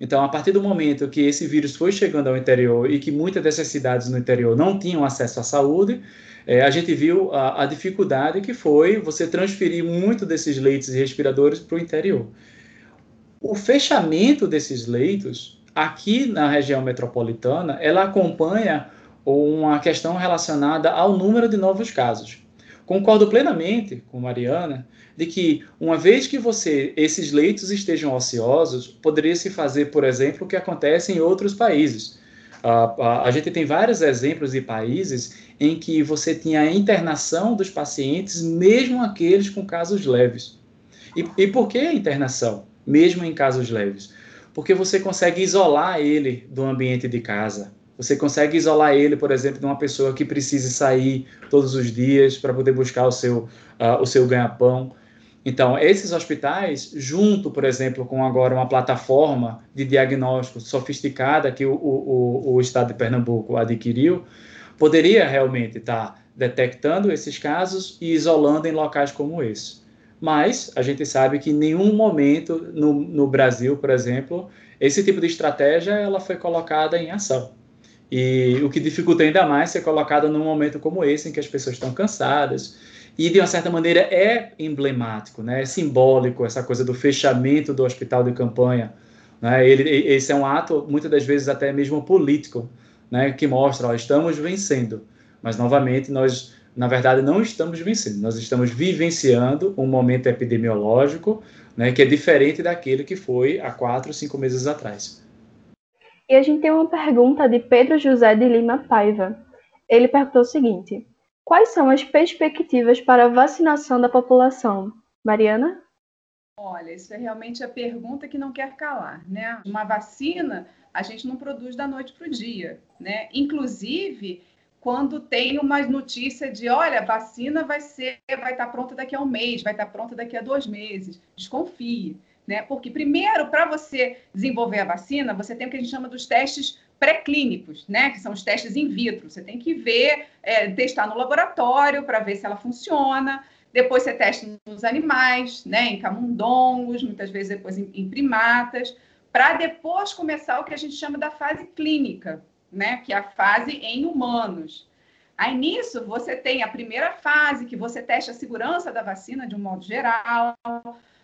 Então, a partir do momento que esse vírus foi chegando ao interior e que muitas dessas cidades no interior não tinham acesso à saúde, é, a gente viu a, a, dificuldade que foi você transferir muito desses leitos e respiradores para o interior. O fechamento desses leitos aqui na região metropolitana, ela acompanha uma questão relacionada ao número de novos casos. Concordo plenamente com Mariana de que uma vez que você esses leitos estejam ociosos, poderia se fazer, por exemplo, o que acontece em outros países. Uh, uh, a gente tem vários exemplos de países em que você tinha a internação dos pacientes, mesmo aqueles com casos leves. E, e por que a internação, mesmo em casos leves? Porque você consegue isolar ele do ambiente de casa. Você consegue isolar ele, por exemplo, de uma pessoa que precise sair todos os dias para poder buscar o seu, uh, o seu ganha-pão. Então, esses hospitais, junto, por exemplo, com agora uma plataforma de diagnóstico sofisticada que o, o, o Estado de Pernambuco adquiriu, poderia realmente estar detectando esses casos e isolando em locais como esse. Mas a gente sabe que em nenhum momento no, no Brasil, por exemplo, esse tipo de estratégia ela foi colocada em ação. E o que dificulta ainda mais ser colocada num momento como esse, em que as pessoas estão cansadas. E, de uma certa maneira, é emblemático, né? é simbólico essa coisa do fechamento do hospital de campanha. Né? Ele, esse é um ato, muitas das vezes, até mesmo político, né? que mostra, ó, estamos vencendo. Mas, novamente, nós, na verdade, não estamos vencendo. Nós estamos vivenciando um momento epidemiológico né? que é diferente daquele que foi há quatro, cinco meses atrás. E a gente tem uma pergunta de Pedro José de Lima Paiva. Ele perguntou o seguinte: Quais são as perspectivas para a vacinação da população? Mariana? Olha, isso é realmente a pergunta que não quer calar, né? Uma vacina a gente não produz da noite para o dia, né? Inclusive, quando tem uma notícia de, olha, vacina vai ser, vai estar pronta daqui a um mês, vai estar pronta daqui a dois meses, desconfie né? Porque, primeiro, para você desenvolver a vacina, você tem o que a gente chama dos testes pré-clínicos, né? Que são os testes in vitro. Você tem que ver, é, testar no laboratório para ver se ela funciona. Depois você testa nos animais, né? Em camundongos, muitas vezes depois em, em primatas, para depois começar o que a gente chama da fase clínica, né? Que é a fase em humanos. Aí nisso você tem a primeira fase, que você testa a segurança da vacina de um modo geral,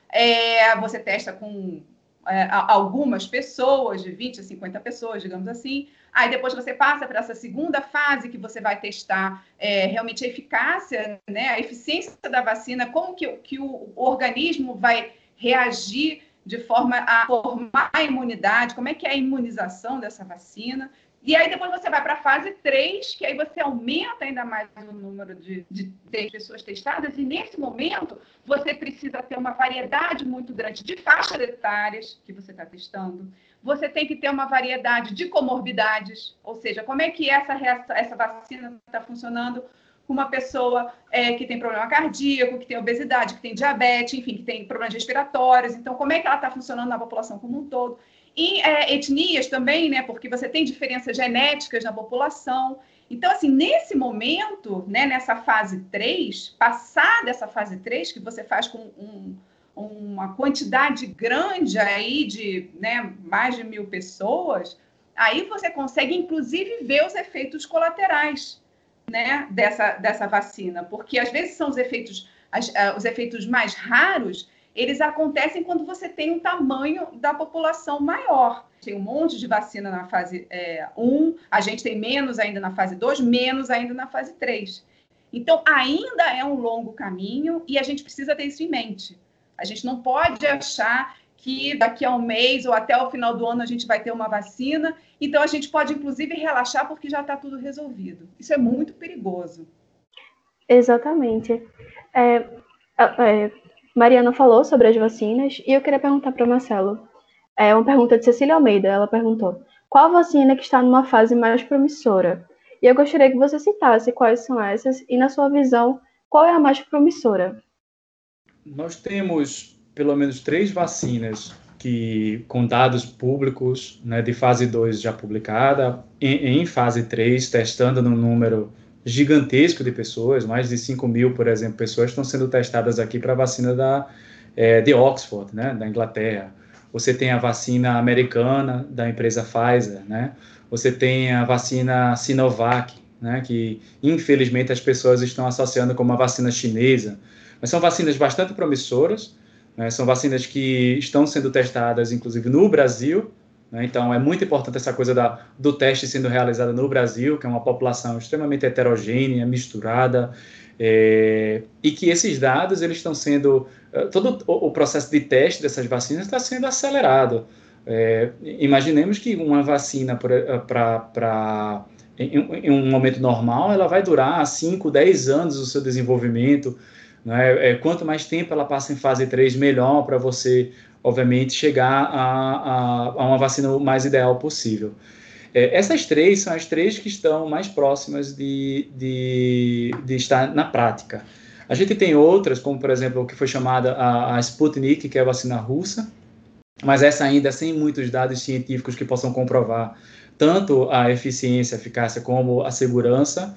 é, você testa com é, algumas pessoas, de 20 a 50 pessoas, digamos assim. Aí depois você passa para essa segunda fase que você vai testar é, realmente a eficácia, né, a eficiência da vacina, como que, que o organismo vai reagir de forma a formar a imunidade, como é que é a imunização dessa vacina. E aí depois você vai para a fase 3, que aí você aumenta ainda mais o número de, de, de, pessoas testadas, e nesse momento você precisa ter uma variedade muito grande de faixas etárias que você está testando. Você tem que ter uma variedade de comorbidades, ou seja, como é que essa, essa vacina está funcionando com uma pessoa é, que tem problema cardíaco, que tem obesidade, que tem diabetes, enfim, que tem problemas respiratórios. Então, como é que ela está funcionando na população como um todo? E é, etnias também, né? Porque você tem diferenças genéticas na população. Então, assim, nesse momento, né, nessa fase 3, passar dessa fase 3, que você faz com um, uma quantidade grande aí de né, mais de mil pessoas, aí você consegue, inclusive, ver os efeitos colaterais. né, dessa, dessa vacina, porque às vezes são os efeitos, as, uh, os efeitos mais raros, eles acontecem quando você tem um tamanho da população maior. Tem um monte de vacina na fase é, 1, a gente tem menos ainda na fase 2, menos ainda na fase 3. Então, ainda é um longo caminho e a gente precisa ter isso em mente. A gente não pode achar que daqui a um mês ou até o final do ano a gente vai ter uma vacina. Então, a gente pode, inclusive, relaxar porque já está tudo resolvido. Isso é muito perigoso. Exatamente. É, é, Mariana falou sobre as vacinas e eu queria perguntar para Marcelo. É uma pergunta de Cecília Almeida. Ela perguntou: qual vacina que está numa fase mais promissora? E eu gostaria que você citasse quais são essas e, na sua visão, qual é a mais promissora? Nós temos pelo menos três vacinas que, com dados públicos né, de fase 2 já publicada, em, em fase 3, testando num número gigantesco de pessoas, mais de 5 mil, por exemplo, pessoas estão sendo testadas aqui para a vacina da, é, de Oxford, né, da Inglaterra. Você tem a vacina americana da empresa Pfizer, né? Você tem a vacina Sinovac, né, que infelizmente as pessoas estão associando com uma vacina chinesa. Mas são vacinas bastante promissoras, né, são vacinas que estão sendo testadas, inclusive no Brasil. Né, então, é muito importante essa coisa da, do teste sendo realizado no Brasil, que é uma população extremamente heterogênea, misturada, é, e que esses dados eles estão sendo eh, todo o, processo de teste dessas vacinas está sendo acelerado. É, imaginemos que uma vacina para em, em, um momento normal, ela vai durar 5, 10 anos o seu desenvolvimento. Né? É, quanto mais tempo ela passa em fase 3, melhor para você, obviamente, chegar a, a, a, uma vacina o mais ideal possível. É, essas três são as três que estão mais próximas de, de, de estar na prática. A gente tem outras, como por exemplo o que foi chamada a, a Sputnik, que é a vacina russa, mas essa ainda sem muitos dados científicos que possam comprovar tanto a eficiência, a eficácia como a segurança.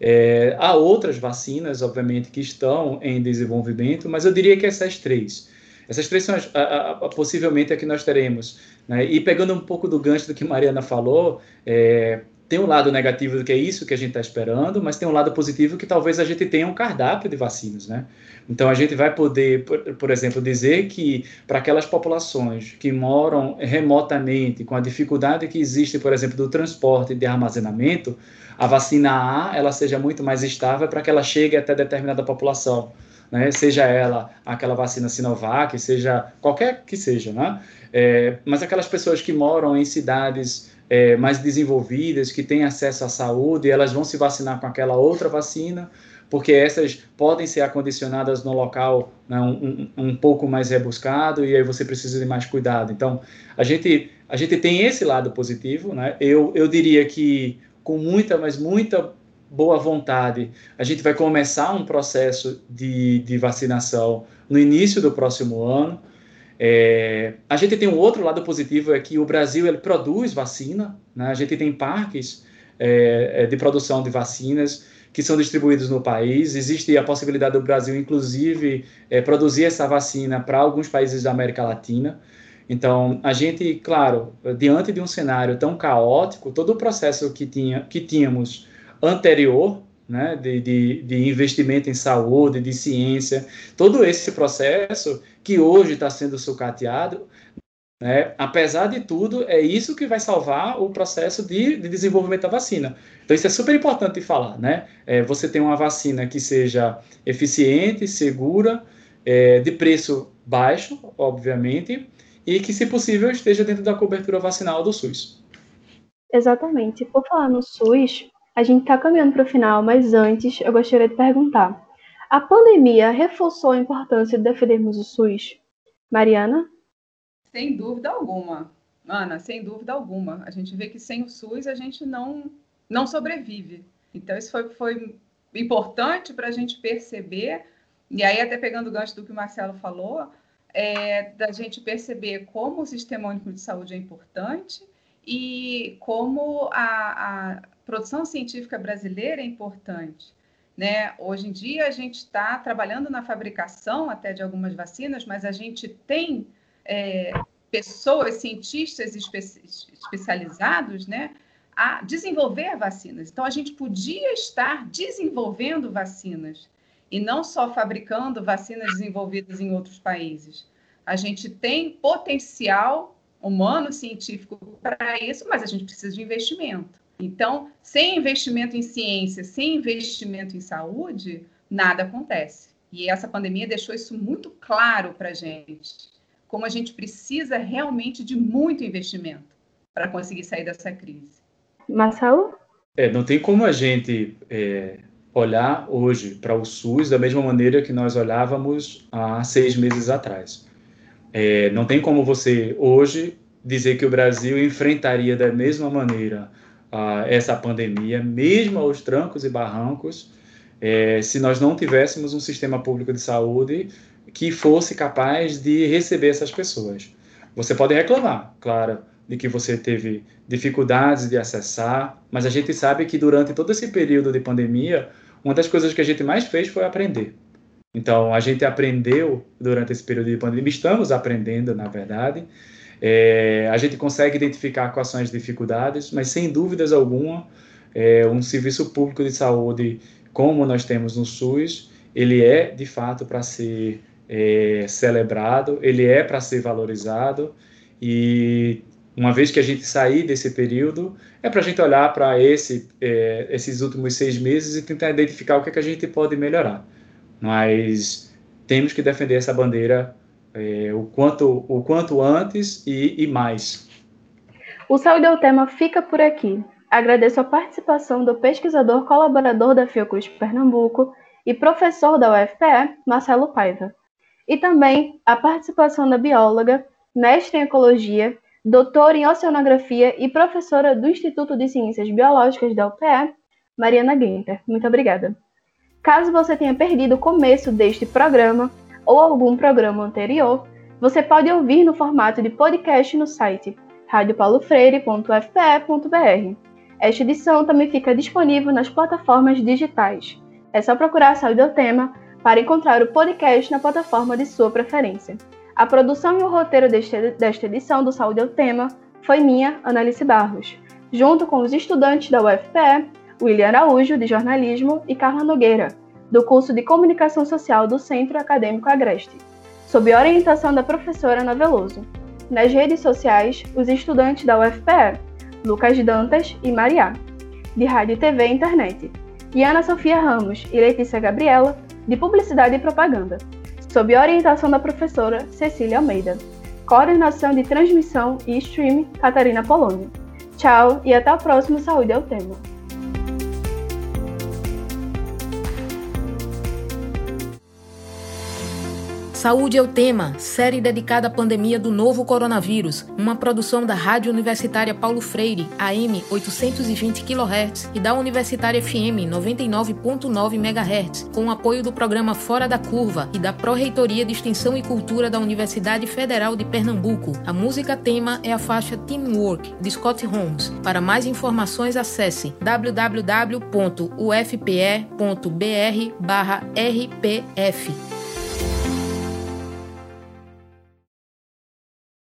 É, há outras vacinas, obviamente, que estão em desenvolvimento, mas eu diria que essas três. Essas três são as, a, a, possivelmente a que nós teremos. Né? E pegando um pouco do gancho do que Mariana falou, é, tem um lado negativo do que é isso que a gente está esperando, mas tem um lado positivo que talvez a gente tenha um cardápio de vacinas, né? Então a gente vai poder, por, por exemplo, dizer que para aquelas populações que moram remotamente, com a dificuldade que existe, por exemplo, do transporte e de armazenamento, a vacina A ela seja muito mais estável para que ela chegue até determinada população. Né, seja ela aquela vacina Sinovac, seja qualquer que seja, né? É, mas aquelas pessoas que moram em cidades é, mais desenvolvidas, que têm acesso à saúde, elas vão se vacinar com aquela outra vacina, porque essas podem ser acondicionadas no local né, um, um, um, pouco mais rebuscado e aí você precisa de mais cuidado. Então, a gente, a gente tem esse lado positivo, né? Eu, eu diria que com muita, mas muita boa vontade, a gente vai começar um processo de, de vacinação no início do próximo ano. É, a gente tem um outro lado positivo é que o Brasil ele produz vacina, né? a gente tem parques é, é, de produção de vacinas que são distribuídos no país. Existe a possibilidade do Brasil, inclusive, é, produzir essa vacina para alguns países da América Latina. Então, a gente, claro, diante de um cenário tão caótico, todo o processo que, tinha, que tínhamos anterior né, de, de, de, investimento em saúde, de ciência, todo esse processo que hoje está sendo sucateado, né, apesar de tudo, é isso que vai salvar o processo de, de desenvolvimento da vacina. Então, isso é super importante falar. Né? É, você tem uma vacina que seja eficiente, segura, é, de preço baixo, obviamente, e que, se possível, esteja dentro da cobertura vacinal do SUS. Exatamente. Por falar no SUS, a gente está caminhando para o final, mas antes eu gostaria de perguntar: a pandemia reforçou a importância de defendermos o SUS? Mariana? Sem dúvida alguma. Ana, sem dúvida alguma. A gente vê que sem o SUS a gente não, não sobrevive. Então, isso foi, foi importante para a gente perceber, e aí, até pegando o gancho do que o Marcelo falou, é, da gente perceber como o Sistema Único de Saúde é importante e como a, a produção científica brasileira é importante. Né? Hoje em dia, a gente está trabalhando na fabricação até de algumas vacinas, mas a gente tem é, pessoas, cientistas espe especializados né, a desenvolver vacinas. Então, a gente podia estar desenvolvendo vacinas e não só fabricando vacinas desenvolvidas em outros países. A gente tem potencial humano científico para isso, mas a gente precisa de investimento. Então, sem investimento em ciência, sem investimento em saúde, nada acontece. E essa pandemia deixou isso muito claro para a gente, como a gente precisa realmente de muito investimento para conseguir sair dessa crise. Marcelo? É, não tem como a gente é, olhar hoje para o SUS da mesma maneira que nós olhávamos há seis meses atrás. É, não tem como você hoje dizer que o Brasil enfrentaria da mesma maneira essa pandemia, mesmo aos trancos e barrancos, é, se nós não tivéssemos um sistema público de saúde que fosse capaz de receber essas pessoas. Você pode reclamar, claro, de que você teve dificuldades de acessar, mas a gente sabe que durante todo esse período de pandemia, uma das coisas que a gente mais fez foi aprender. Então, a gente aprendeu durante esse período de pandemia, estamos aprendendo, na verdade. É, a gente consegue identificar quais são as dificuldades, mas sem dúvidas alguma, é, um serviço público de saúde como nós temos no SUS, ele é de fato para ser é, celebrado, ele é para ser valorizado e uma vez que a gente sair desse período, é para a gente olhar para esse, é, esses últimos seis meses e tentar identificar o que, é que a gente pode melhorar. Mas temos que defender essa bandeira é, o, quanto, o quanto antes e, e mais. O Saúde é o Tema fica por aqui. Agradeço a participação do pesquisador colaborador da Fiocruz Pernambuco e professor da UFPE, Marcelo Paiva. E também a participação da bióloga, mestre em ecologia, doutora em oceanografia e professora do Instituto de Ciências Biológicas da UPE, Mariana Guenter. Muito obrigada. Caso você tenha perdido o começo deste programa ou algum programa anterior, você pode ouvir no formato de podcast no site radiopaulofreire.fpe.br. Esta edição também fica disponível nas plataformas digitais. É só procurar Saúde ao Tema para encontrar o podcast na plataforma de sua preferência. A produção e o roteiro desta edição do Saúde ao Tema foi minha, Analice Barros, junto com os estudantes da UFPE, William Araújo, de jornalismo, e Carla Nogueira, do curso de Comunicação Social do Centro Acadêmico Agreste, sob orientação da professora Ana Veloso. Nas redes sociais, os estudantes da UFPE, Lucas Dantas e Mariá, de Rádio TV e Internet, e Ana Sofia Ramos e Letícia Gabriela, de Publicidade e Propaganda sob orientação da professora Cecília Almeida. Coordenação de transmissão e streaming, Catarina Polônio. Tchau e até o próximo Saúde é o Tema. Saúde é o tema, série dedicada à pandemia do novo coronavírus, uma produção da Rádio Universitária Paulo Freire, AM 820 kHz, e da Universitária FM 99.9 MHz, com apoio do programa Fora da Curva e da Pró-Reitoria de Extensão e Cultura da Universidade Federal de Pernambuco. A música tema é a faixa Teamwork, de Scott Holmes. Para mais informações, acesse www.ufpe.br/rpf.